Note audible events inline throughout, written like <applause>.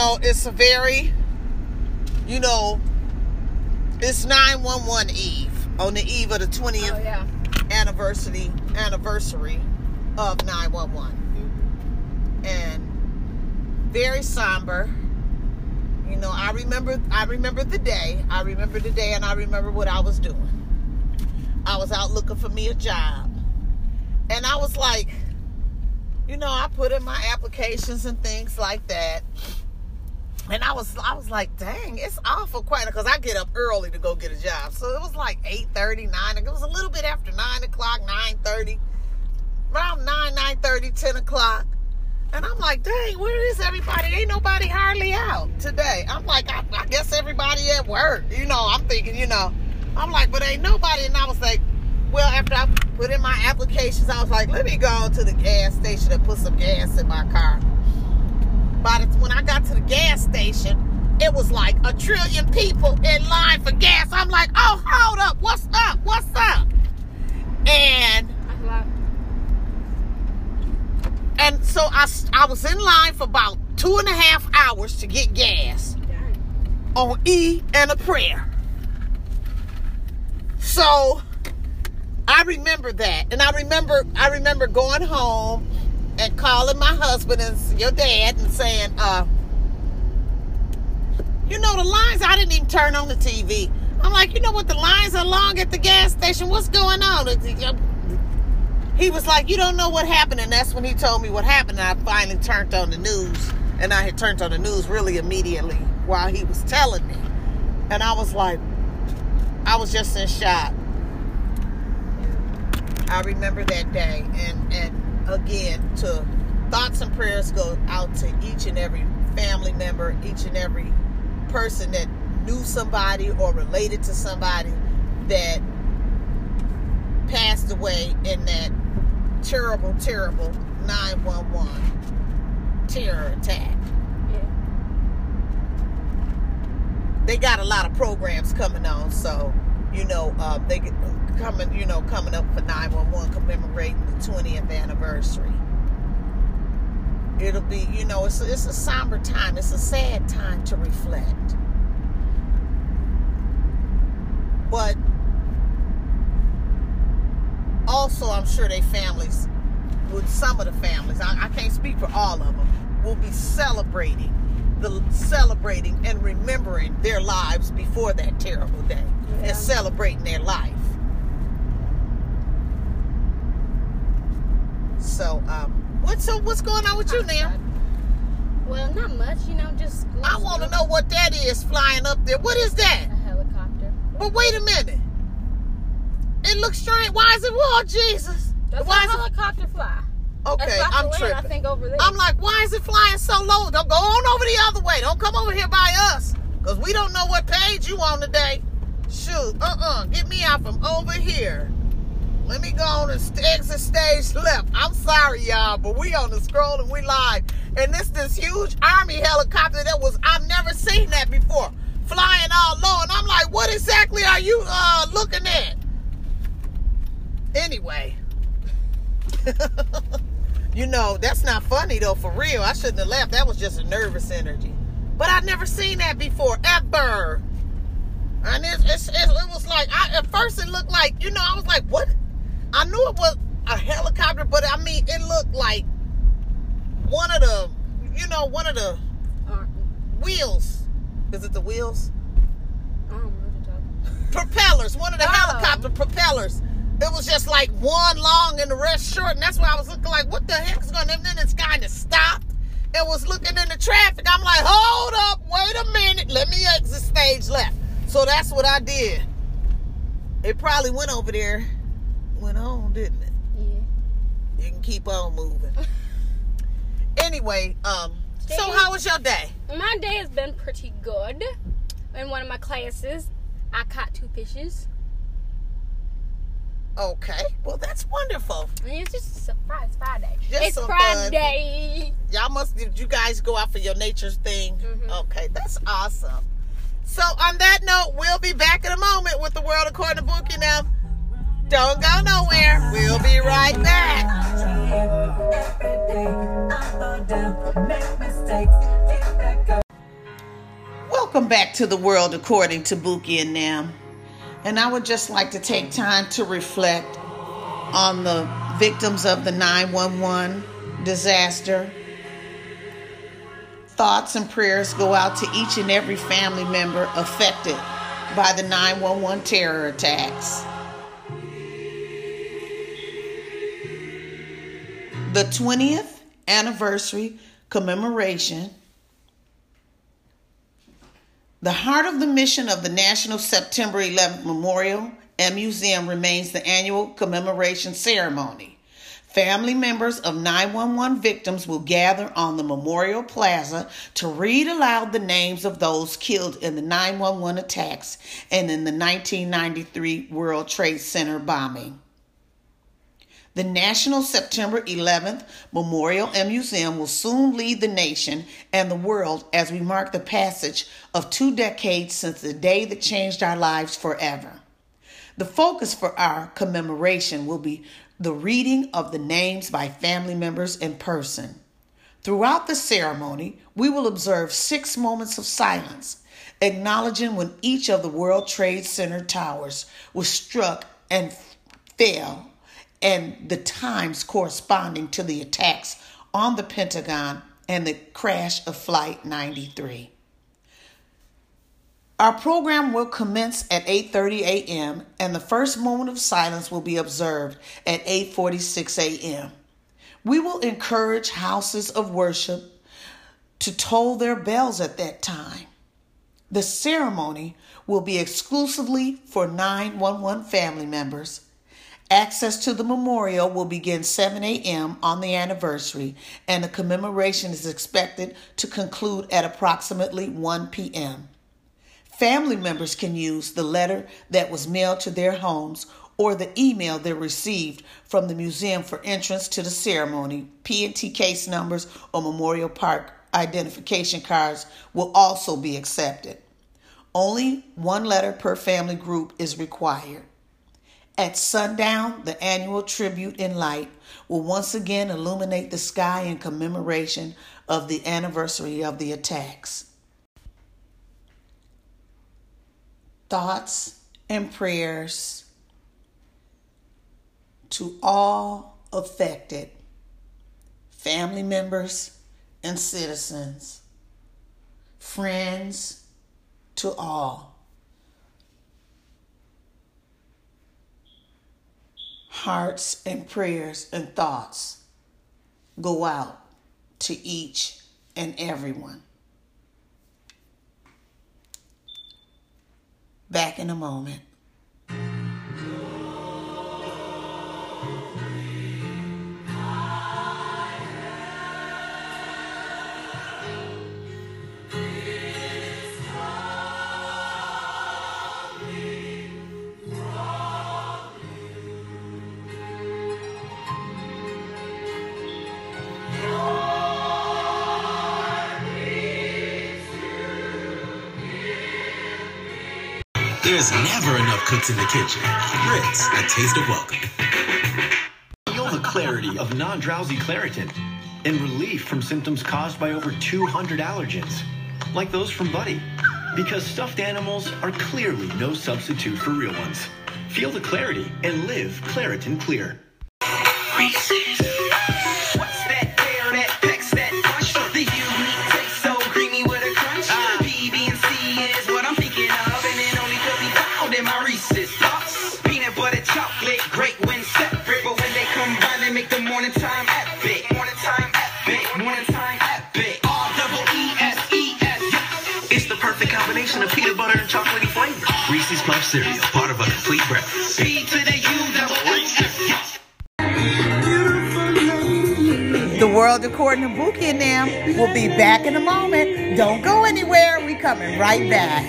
know, it's a very, you know, it's 911 Eve on the eve of the 20th Oh yeah. anniversary anniversary of 911 and very somber. You know i remember i remember the day i remember the day and i remember what i was doing. I was out looking for me a job. And i was like you know i put in my applications and things like that and I was I was like, dang, it's awful quiet because I get up early to go get a job. So it was like 8 9. It was a little bit after 9 o'clock, 9 30. Around 9, 9 30, 10 o'clock. And I'm like, dang, where is everybody? Ain't nobody hardly out today. I'm like, I, I guess everybody at work. You know, I'm thinking, you know, I'm like, but ain't nobody. And I was like, well, after I put in my applications, I was like, let me go to the gas station and put some gas in my car. But when I got station, it was like a trillion people in line for gas. I'm like, oh, hold up, what's up? What's up? And and so I, I was in line for about two and a half hours to get gas on E and a prayer. So I remember that. And I remember I remember going home and calling my husband and your dad and saying, uh, you know the lines I didn't even turn on the TV. I'm like, you know what, the lines are long at the gas station. What's going on? Uh, he was like, you don't know what happened, and that's when he told me what happened. And I finally turned on the news, and I had turned on the news really immediately while he was telling me. And I was like, I was just in shock. I remember that day, and and again, to thoughts and prayers go out to each and every family member, each and every person that knew somebody or related to somebody that passed away in that terrible, terrible 911 terror attack. Yeah. they got a lot of programs coming on so you know uh, they get coming you know coming up for 911 commemorating the 20th anniversary it'll be you know it's, it's a somber time. It's a sad time to reflect. But also i'm sure they families with some of the families I, I can't speak for all of them will be celebrating the celebrating and remembering their lives before that terrible day Yeah. and celebrating their life. So um so what's going on with you now Well, not much, you know, just. i want to know what that is flying up there what is that A helicopter. but wait a minute it looks strange why is it oh jesus That's why how is it helicopter fly. okay i'm tripping I think over there. I'm like, why is it flying so low? Don't go on over the other way. Don't come over here by us. Because we don't know what page you on today. Shoot, uh-uh. Get me out from over here. Let me go on and exit stage left. I'm sorry, y'all, but we on the scroll and we live. And this this huge army helicopter that was, I've never seen that before. Flying all low. And I'm like, what exactly are you uh, looking at? Anyway. <laughs> You know, that's not funny though, for real. I shouldn't have laughed. That was just a nervous energy. But I've never seen that before, ever. And it was like, I, at first it looked like, you know, I was like, what? I knew it was a helicopter, but I mean, it looked like one of the, you know, one of the Uh, wheels. Is it the wheels? I don't know what you're talking propellers, one of the Oh. helicopter propellers. It was just like one long and the rest short, and that's why I was looking like, what the heck is going on? And then it's kind of stopped and was looking in the traffic. I'm like, hold up, wait a minute, let me exit stage left. So that's what I did. It probably went over there, went on, didn't it? Yeah. You can keep on moving. <laughs> anyway, um, so how was your day? My day has been pretty good. In one of my classes, I caught two fishes. Okay, well that's wonderful. And it's just a surprise Friday. Just it's some fun. Friday. Y'all must did you guys go out for your nature's thing? Mhm. Okay, that's awesome. So on that note, we'll be back in a moment with the world according to Bookie now. Don't go nowhere. We'll be right back. Welcome back to the world according to Buki and Nam. And I would just like to take time to reflect on the victims of the 911 disaster. Thoughts and prayers go out to each and every family member affected by the 911 terror attacks. The 20th anniversary commemoration the heart of the mission of the National September 11th Memorial and Museum remains the annual commemoration ceremony. Family members of 911 victims will gather on the Memorial Plaza to read aloud the names of those killed in the 911 attacks and in the 1993 World Trade Center bombing. The National September 11th Memorial and Museum will soon lead the nation and the world as we mark the passage of two decades since the day that changed our lives forever. The focus for our commemoration will be the reading of the names by family members in person. Throughout the ceremony, we will observe six moments of silence, acknowledging when each of the World Trade Center towers was struck and fell and the times corresponding to the attacks on the Pentagon and the crash of Flight 93. Our program will commence at 8:30 a.m. and the first moment of silence will be observed at 8:46 a.m. We will encourage houses of worship to toll their bells at that time. The ceremony will be exclusively for 911 family members Access to the memorial will begin 7 a.m. on the anniversary, and the commemoration is expected to conclude at approximately 1 p.m. Family members can use the letter that was mailed to their homes or the email they received from the museum for entrance to the ceremony. P&T case numbers or Memorial Park identification cards will also be accepted. Only one letter per family group is required. At sundown, the annual tribute in light will once again illuminate the sky in commemoration of the anniversary of the attacks. Thoughts and prayers to all affected family members and citizens, friends to all. Hearts and prayers and thoughts go out to each and everyone. Back in a moment. There's never enough cooks in the kitchen. Ritz, a taste of welcome. Feel the clarity of non-drowsy Claritin and relief from symptoms caused by over 200 allergens, like those from Buddy. Because stuffed animals are clearly no substitute for real ones. Feel the clarity and live Claritin Clear. Cereal, part of a complete breakfast. P to the U double S S. The world according to Buki and them will be back in a moment. Don't go anywhere. We coming right back.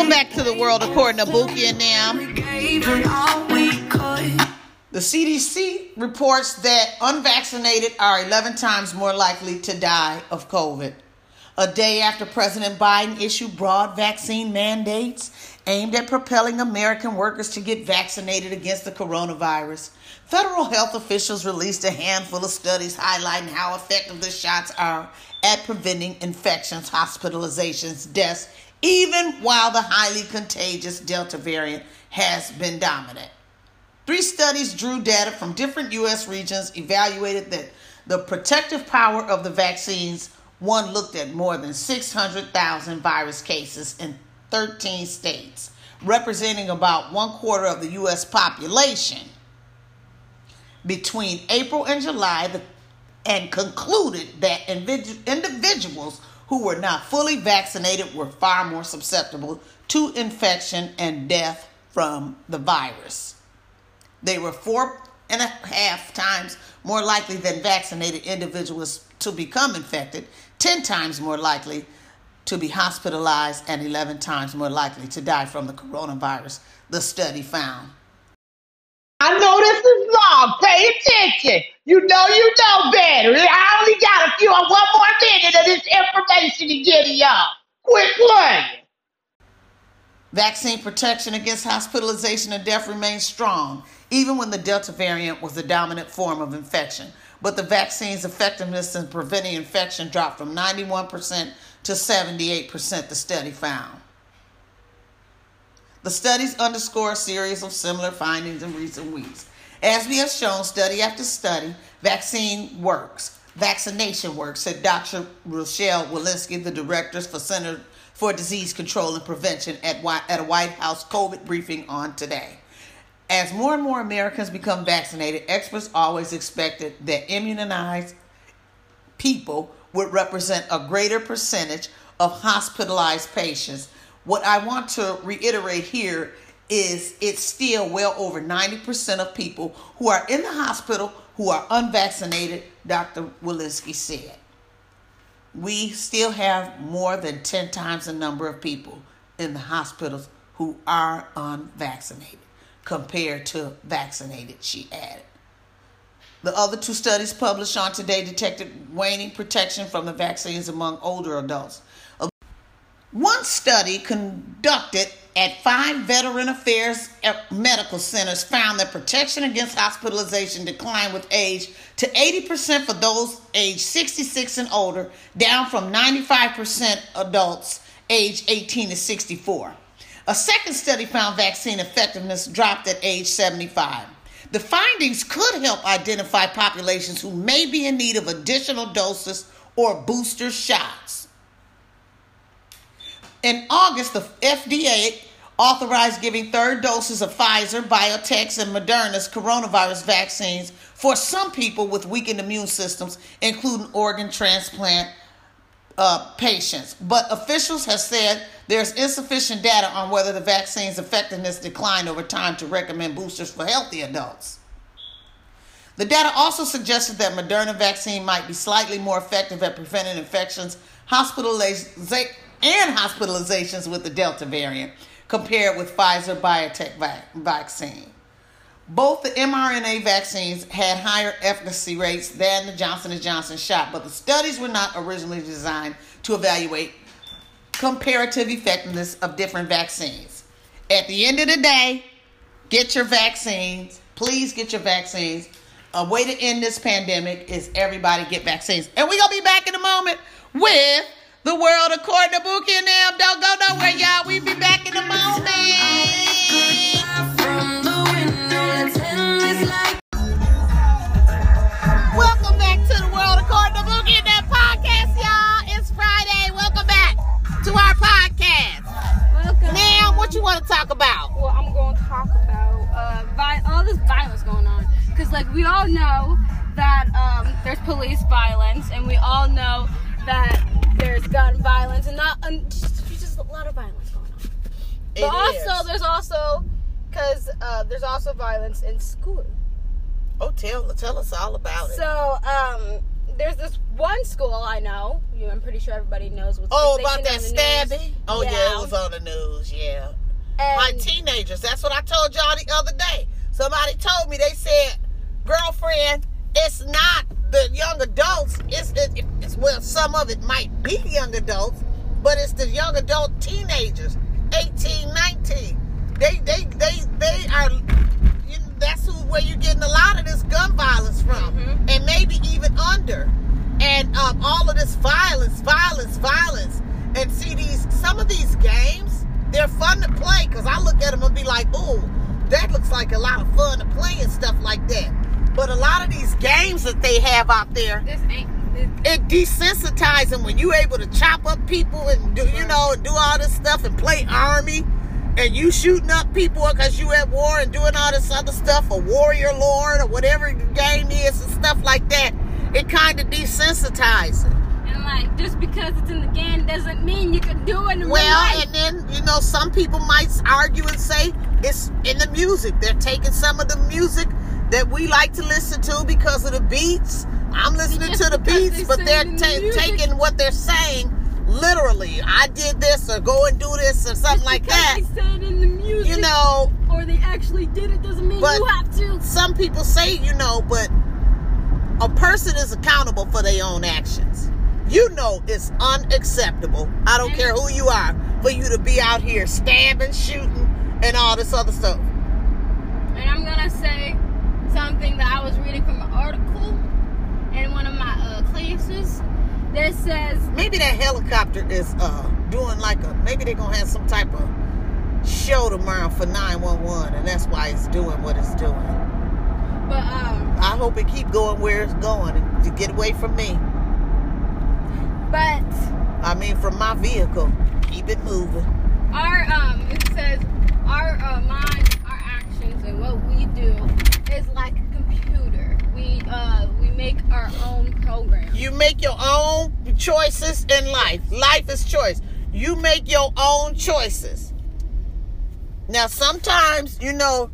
Welcome back to the world according to Buki and them. The CDC reports that unvaccinated are 11 times more likely to die of COVID. A day after President Biden issued broad vaccine mandates aimed at propelling American workers to get vaccinated against the coronavirus, federal health officials released a handful of studies highlighting how effective the shots are at preventing infections, hospitalizations, deaths, even while the highly contagious Delta variant has been dominant. Three studies drew data from different U.S. regions, evaluated that the protective power of the vaccines. One looked at more than 600,000 virus cases in 13 states, representing about one quarter of the U.S. population. Between April and July, and concluded that individuals who were not fully vaccinated were far more susceptible to infection and death from the virus. They were four and a half times more likely than vaccinated individuals to become infected, 10 times more likely to be hospitalized, and 11 times more likely to die from the coronavirus, the study found. I know this is long. Pay attention. You know you know better. I only got a few, one more minute of this information to get y'all. Quit playing. Vaccine protection against hospitalization and death remains strong, even when the Delta variant was the dominant form of infection. But the vaccine's effectiveness in preventing infection dropped from 91% to 78%, the study found. The studies underscore a series of similar findings in recent weeks. As we have shown, study after study, vaccine works. Vaccination works, said Dr. Rochelle Walensky, the director for Center for Disease Control and Prevention at, at a White House COVID briefing on today. As more and more Americans become vaccinated, experts always expected that immunized people would represent a greater percentage of hospitalized patients. What I want to reiterate here is it's still well over 90% of people who are in the hospital who are unvaccinated, Dr. Walensky said. We still have more than 10 times the number of people in the hospitals who are unvaccinated compared to vaccinated, she added. The other two studies published on today detected waning protection from the vaccines among older adults. One study conducted at five Veteran Affairs medical centers found that protection against hospitalization declined with age to 80% for those aged 66 and older, down from 95% adults aged 18 to 64. A second study found vaccine effectiveness dropped at age 75. The findings could help identify populations who may be in need of additional doses or booster shots. In August, the FDA authorized giving third doses of Pfizer, BioNTech's, and Moderna's coronavirus vaccines for some people with weakened immune systems, including organ transplant uh, patients. But officials have said there's insufficient data on whether the vaccine's effectiveness declined over time to recommend boosters for healthy adults. The data also suggested that Moderna vaccine might be slightly more effective at preventing infections, hospitalizations, and hospitalizations with the Delta variant compared with Pfizer BioNTech vac- vaccine. Both the mRNA vaccines had higher efficacy rates than the Johnson & Johnson shot, but the studies were not originally designed to evaluate comparative effectiveness of different vaccines. At the end of the day, get your vaccines. Please get your vaccines. A way to end this pandemic is everybody get vaccines. And we're going to be back in a moment with the world according to Bookie and them. Don't go nowhere, y'all. We be back in a moment. Welcome back to the world according to Boogie and them podcast, y'all. It's Friday. Welcome back to our podcast. Welcome. Now, what you want to talk about? Well, I'm going to talk about uh, vi- all this violence going on. Because, like, we all know that um, there's police violence, and we all know that there's gun violence, and not and just, just a lot of violence going on. It But also, is. there's also because uh, there's also violence in school. Oh, tell tell us all about it. So, um, there's this one school I know. You, I'm pretty sure everybody knows what's going on. oh, about that on the news. stabbing? Oh, yeah. it was on the news. Yeah, like And- teenagers. That's what I told y'all the other day. Somebody told me they said, girlfriend, it's not the young adults, it's, it, it's well, some of it might be young adults, but it's the young adult teenagers, 18, 19. They, they, they, they are. You that's who, where you're getting a lot of this gun violence from, Mhm. and maybe even under, and um, all of this violence, violence, violence, and see these some of these games. They're fun to play because I look at them and be like, "Ooh, that looks like a lot of fun to play and stuff like that." But a lot of these games that they have out there, This ain't. This, it desensitizing when you're able to chop up people and do you know and do all this stuff and play army and you shooting up people because you at war and doing all this other stuff or warrior lord or whatever the game is and stuff like that it kind of desensitizing and like, just because it's in the game doesn't mean you can do it in real well life. and then you know some people might argue and say it's in the music they're taking some of the music that we like to listen to because of the beats. I'm listening to the <laughs> beats but they're the ta- taking what they're saying literally. I did this or go and do this or something like that. They said in the music, you know. or they actually did it doesn't mean you have to. some people say you know but a person is accountable for their own actions. You know it's unacceptable. I don't And- care who you are for you to be out here stabbing shooting and all this other stuff. And I'm gonna say something that I was reading from an article in one of my uh, classes that says maybe that helicopter is uh doing like a maybe they're gonna have some type of show tomorrow for 911 and that's why it's doing what it's doing. But um i hope it keep going where it's going and to get away from me. But i mean from my vehicle. Keep it moving. Our um it says our uh, mind and what we do is like a computer. We uh we make our own program you make your own choices in life. Life is choice. You make your own choices. Now sometimes you know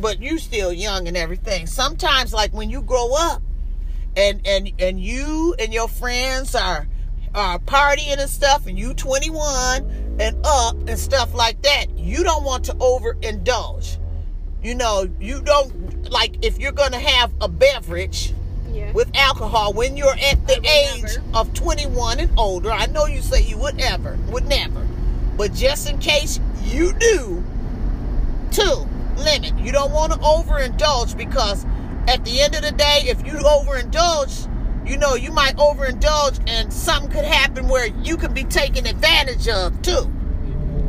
but you still young and everything. Sometimes like when you grow up and and and you and your friends are are partying and stuff and you 21 and up and stuff like that you don't want to overindulge you know you don't like if you're gonna have a beverage yeah with alcohol when you're at the age never. of 21 and older. I know you say you would ever, would never. But just in case you do, two, limit. You don't want to overindulge because at the end of the day, if you overindulge, you know, you might overindulge and something could happen where you could be taken advantage of too.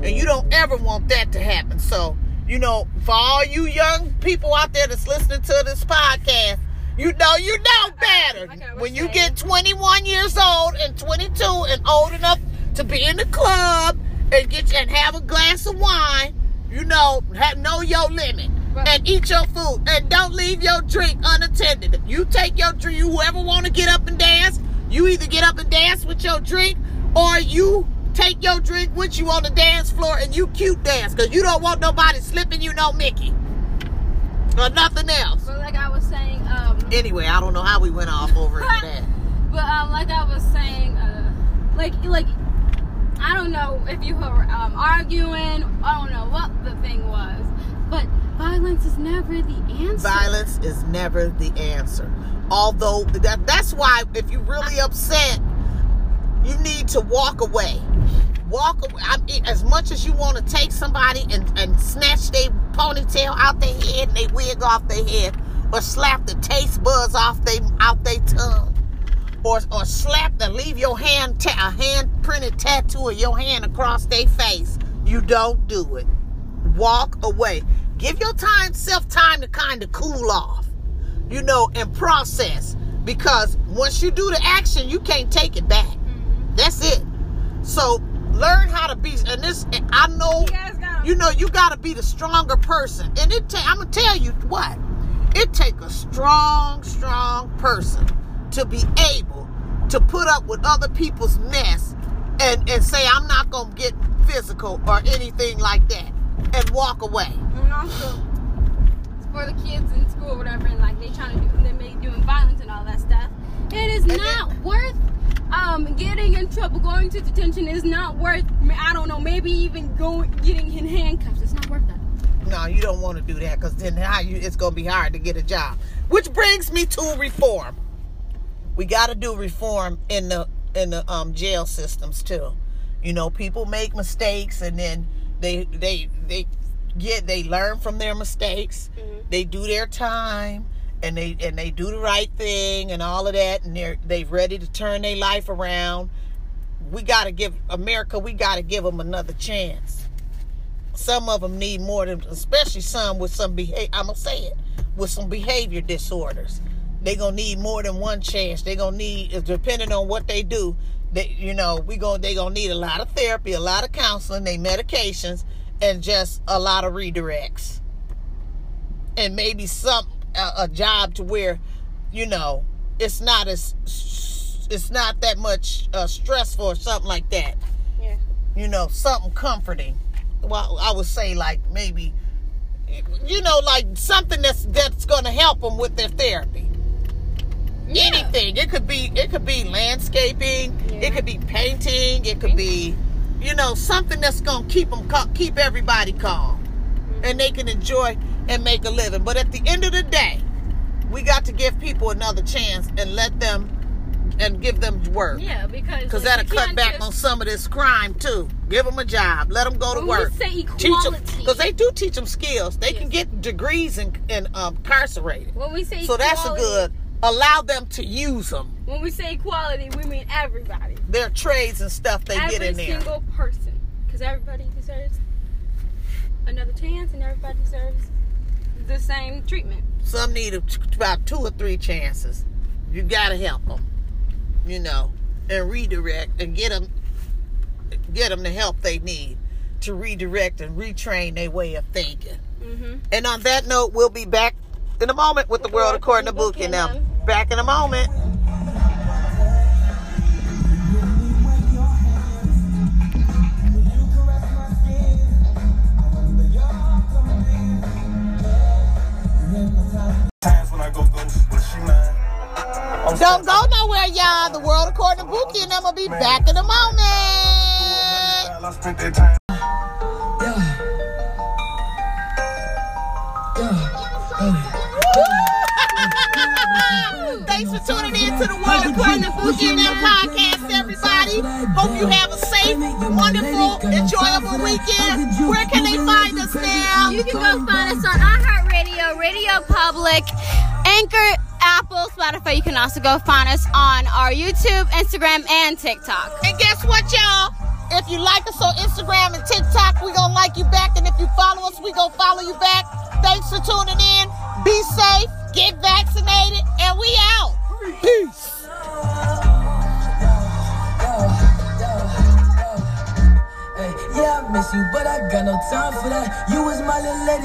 And you don't ever want that to happen. So, you know, for all you young people out there that's listening to this podcast, you know you know better. I when you saying. get 21 years old and 22 and old enough to be in the club and get and have a glass of wine, you know, have, know your limit. And eat your food and don't leave your drink unattended. You take your drink. You whoever want to get up and dance, you either get up and dance with your drink, or you take your drink with you on the dance floor and you cute dance because you don't want nobody slipping you no Mickey or nothing else. but like i was saying um Anyway, I don't know how we went off over <laughs> that. But um, like I was saying, uh, like like I don't know if you were um, arguing. I don't know what the thing was, but violence is never the answer. Violence is never the answer. Although that, that's why if you're really upset, you need to walk away. Walk away. I mean, as much as you want to take somebody and, and snatch their ponytail out their head and their wig off their head, or slap the taste buds off they out their tongue, or or slap the leave your hand ta- a hand printed tattoo of your hand across their face. You don't do it. Walk away. Give your time self time to kind of cool off, you know, and process. Because once you do the action, you can't take it back. Mm-hmm. That's it. So learn how to be. And this, I know, You you know, you got to be the stronger person. And it, ta- I'm gonna tell you what, it take a strong, strong person to be able to put up with other people's mess and and say I'm not gonna get physical or anything like that, and walk away. And also for the kids in school, or whatever, and like they trying to do, they may doing violence and all that stuff. It is then- not worth um getting in trouble, going to detention is not worth. I don't know, maybe even going getting in handcuffs. It's not worth that. no, you don't want to do that because then how you it's gonna be hard to get a job. Which brings me to reform. We got to do reform in the in the um, jail systems too. You know, people make mistakes and then they they they get they learn from their mistakes. Mm-hmm. They do their time and they and they do the right thing and all of that and they're they ready to turn their life around. We got to give America. We got to give them another chance some of them need more than especially some with some behavior i'm gonna say it with some behavior disorders They're gonna need more than one chance They're gonna need depending on what they do they you know we gonna they gonna need a lot of therapy a lot of counseling they medications and just a lot of redirects and maybe some a, a job to where you know it's not as it's not that much uh, stressful or something like that Yeah. you know, something comforting. Well, I would say like maybe, you know, like something that's that's going to help them with their therapy. Anything. It could be it could be landscaping. Yeah. It could be painting. It could be, you know, something that's to keep them keep everybody calm, and they can enjoy and make a living. But at the end of the day, we got to give people another chance and let them and give them work. Yeah, because Because that'll cut back just- on some of this crime too. Give them a job. Let them go to When we work. say Teach them equality- because they do teach them skills. They can get degrees and, and um, incarcerated. When we say So that's a good. Allow them to use them. When we say equality, we mean everybody. Their trades and stuff they Every get in there. Every single person, because everybody deserves another chance, and everybody deserves the same treatment. Some need about two or three chances. You gotta help them, you know, and redirect and get them, get them the help they need to redirect and retrain their way of thinking. Mm-hmm. And on that note, we'll be back in a moment with the world according to Bookie and them. Back in a moment. I'm Don't go nowhere, y'all. The world according to Bookie and them will be back in a moment. Spent that time. Thanks for tuning in to the World According to Bookie and them podcast, everybody. Hope you have a safe, wonderful, enjoyable weekend. Where can they find us now? You can go find us on iHeartRadio, Radio Public, Anchor, Apple, Spotify. You can also go find us on our YouTube, Instagram, and TikTok. And guess what, y'all? If you like us on Instagram and TikTok, we gonna like you back. And if you follow us, we gonna follow you back. Thanks for tuning in. Be safe, get vaccinated, and we out. Peace. Hey, yeah, I miss you, but I got no time for that. You was my little lady.